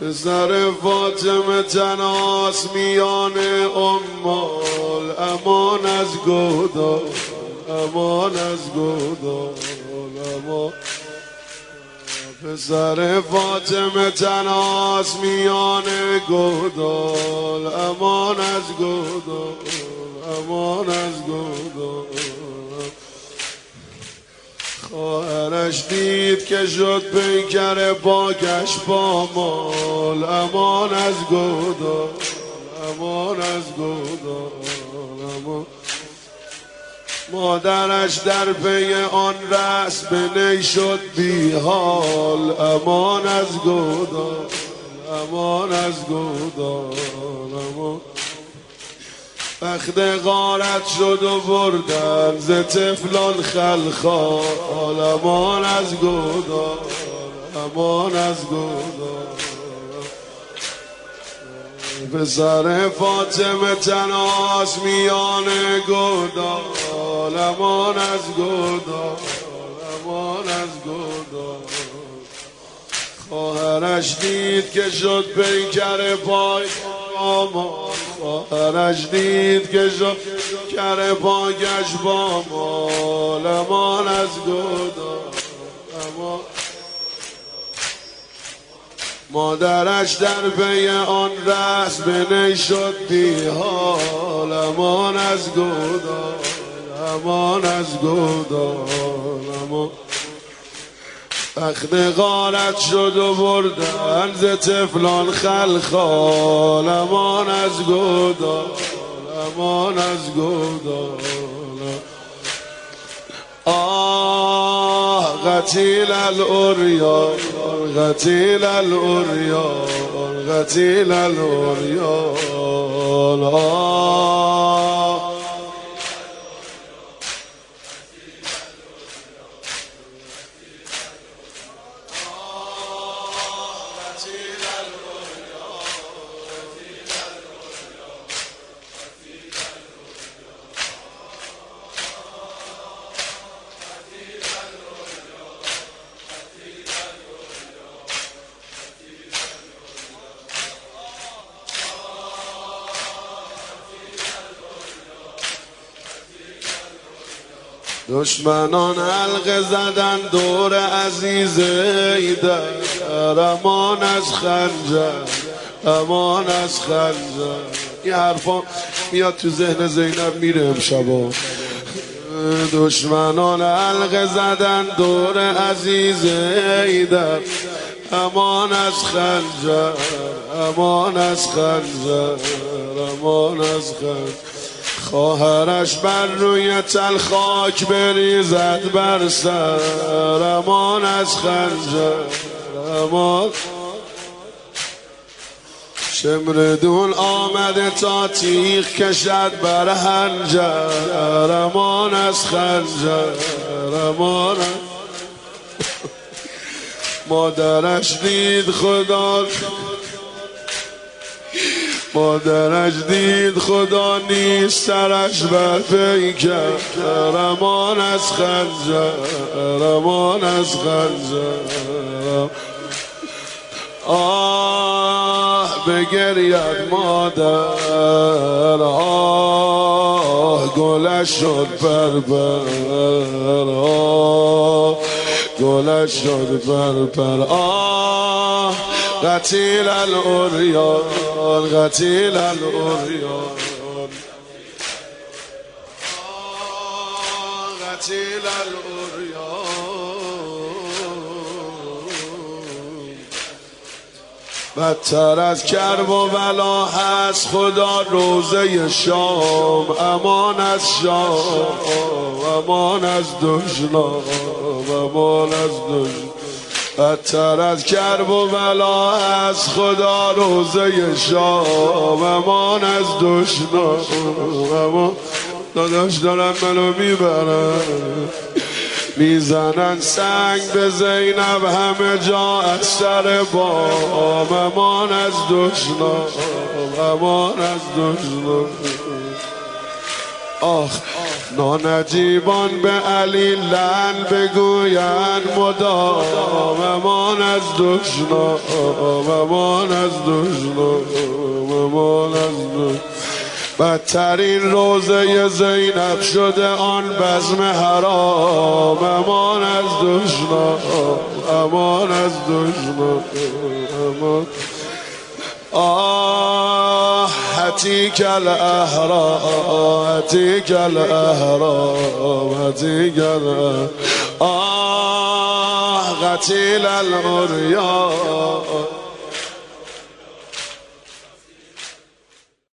پسر فاطمه تناس میان امال امان از گودال امان از گودال امان. پسر فاطمه تناس میان گودال امان از گودال امان از گودال خواهرش دید که شد پیکر پاکش با مال. امان از گودال امان از گودال امان. مادرش در پی آن رس به نی شد بی حال. امان از گودال امان از گودال امان. بخت غارت شد و بردن ز تفلان خلخال امان از گودال امان از گودال. پسر فاطمه تناس میان گودال امان از گودال امان از گودال. خواهرش دید که شد پیکر پای آمان خواهرش دید که شد کر پاکش با مال امان از امان مادرش در پی آن رس به نی شد بی حال امان از گودال امان از گودال امان بخت غارت شد و بردن ز تفلان خلخال امان از گودال امان از گودال آه قتیل الاریان قتیل الاریان قتیل الاریان آه. دشمنان حلقه زدن دور عزیز ایدر امان از خنجر امان از خنجر. این حرفا میاد تو ذهن زینب میره امشبا دشمنان حلقه زدن دور عزیز ایدر امان از خنجر امان از خنجر امان از خنجر. خواهرش بر روی تل خاک بریزد بر سر امان از خنجر. امان. شمردون آمده تا تیغ کشد بر هنجر. امان از خنجر. امان. مادرش دید خدا مادرش دید خدا نیست سرش بر پیکر امان از خنجر امان از خنجر. آه بگرید مادر. آه گلش شد بر آه گلش شد بر آه قتیل الاریان قتیل الاریان قتیل الاریان بدتر از کرب و بلا هست خدا روزه شام امان از شام امان از دشنام امان از دشنام. بدتر از کرب و بلا از خدا روزه شام امان از دشنام امان. داداش دارن منو می‌برن. می‌زنن سنگ به زینب همه جا از سر بام. امان از دشنام امان از دشنام آخ. نانجیبان به علی لن بگوین مدام امان از دشنام امان از دشنام امان از دشنام. بدترین روزه زینب شده آن بزم حرام امان از دشنام امان از دشنام امان. آه هتیک الاحرام هتیک الاحرام هتیک آه قتیل الاریا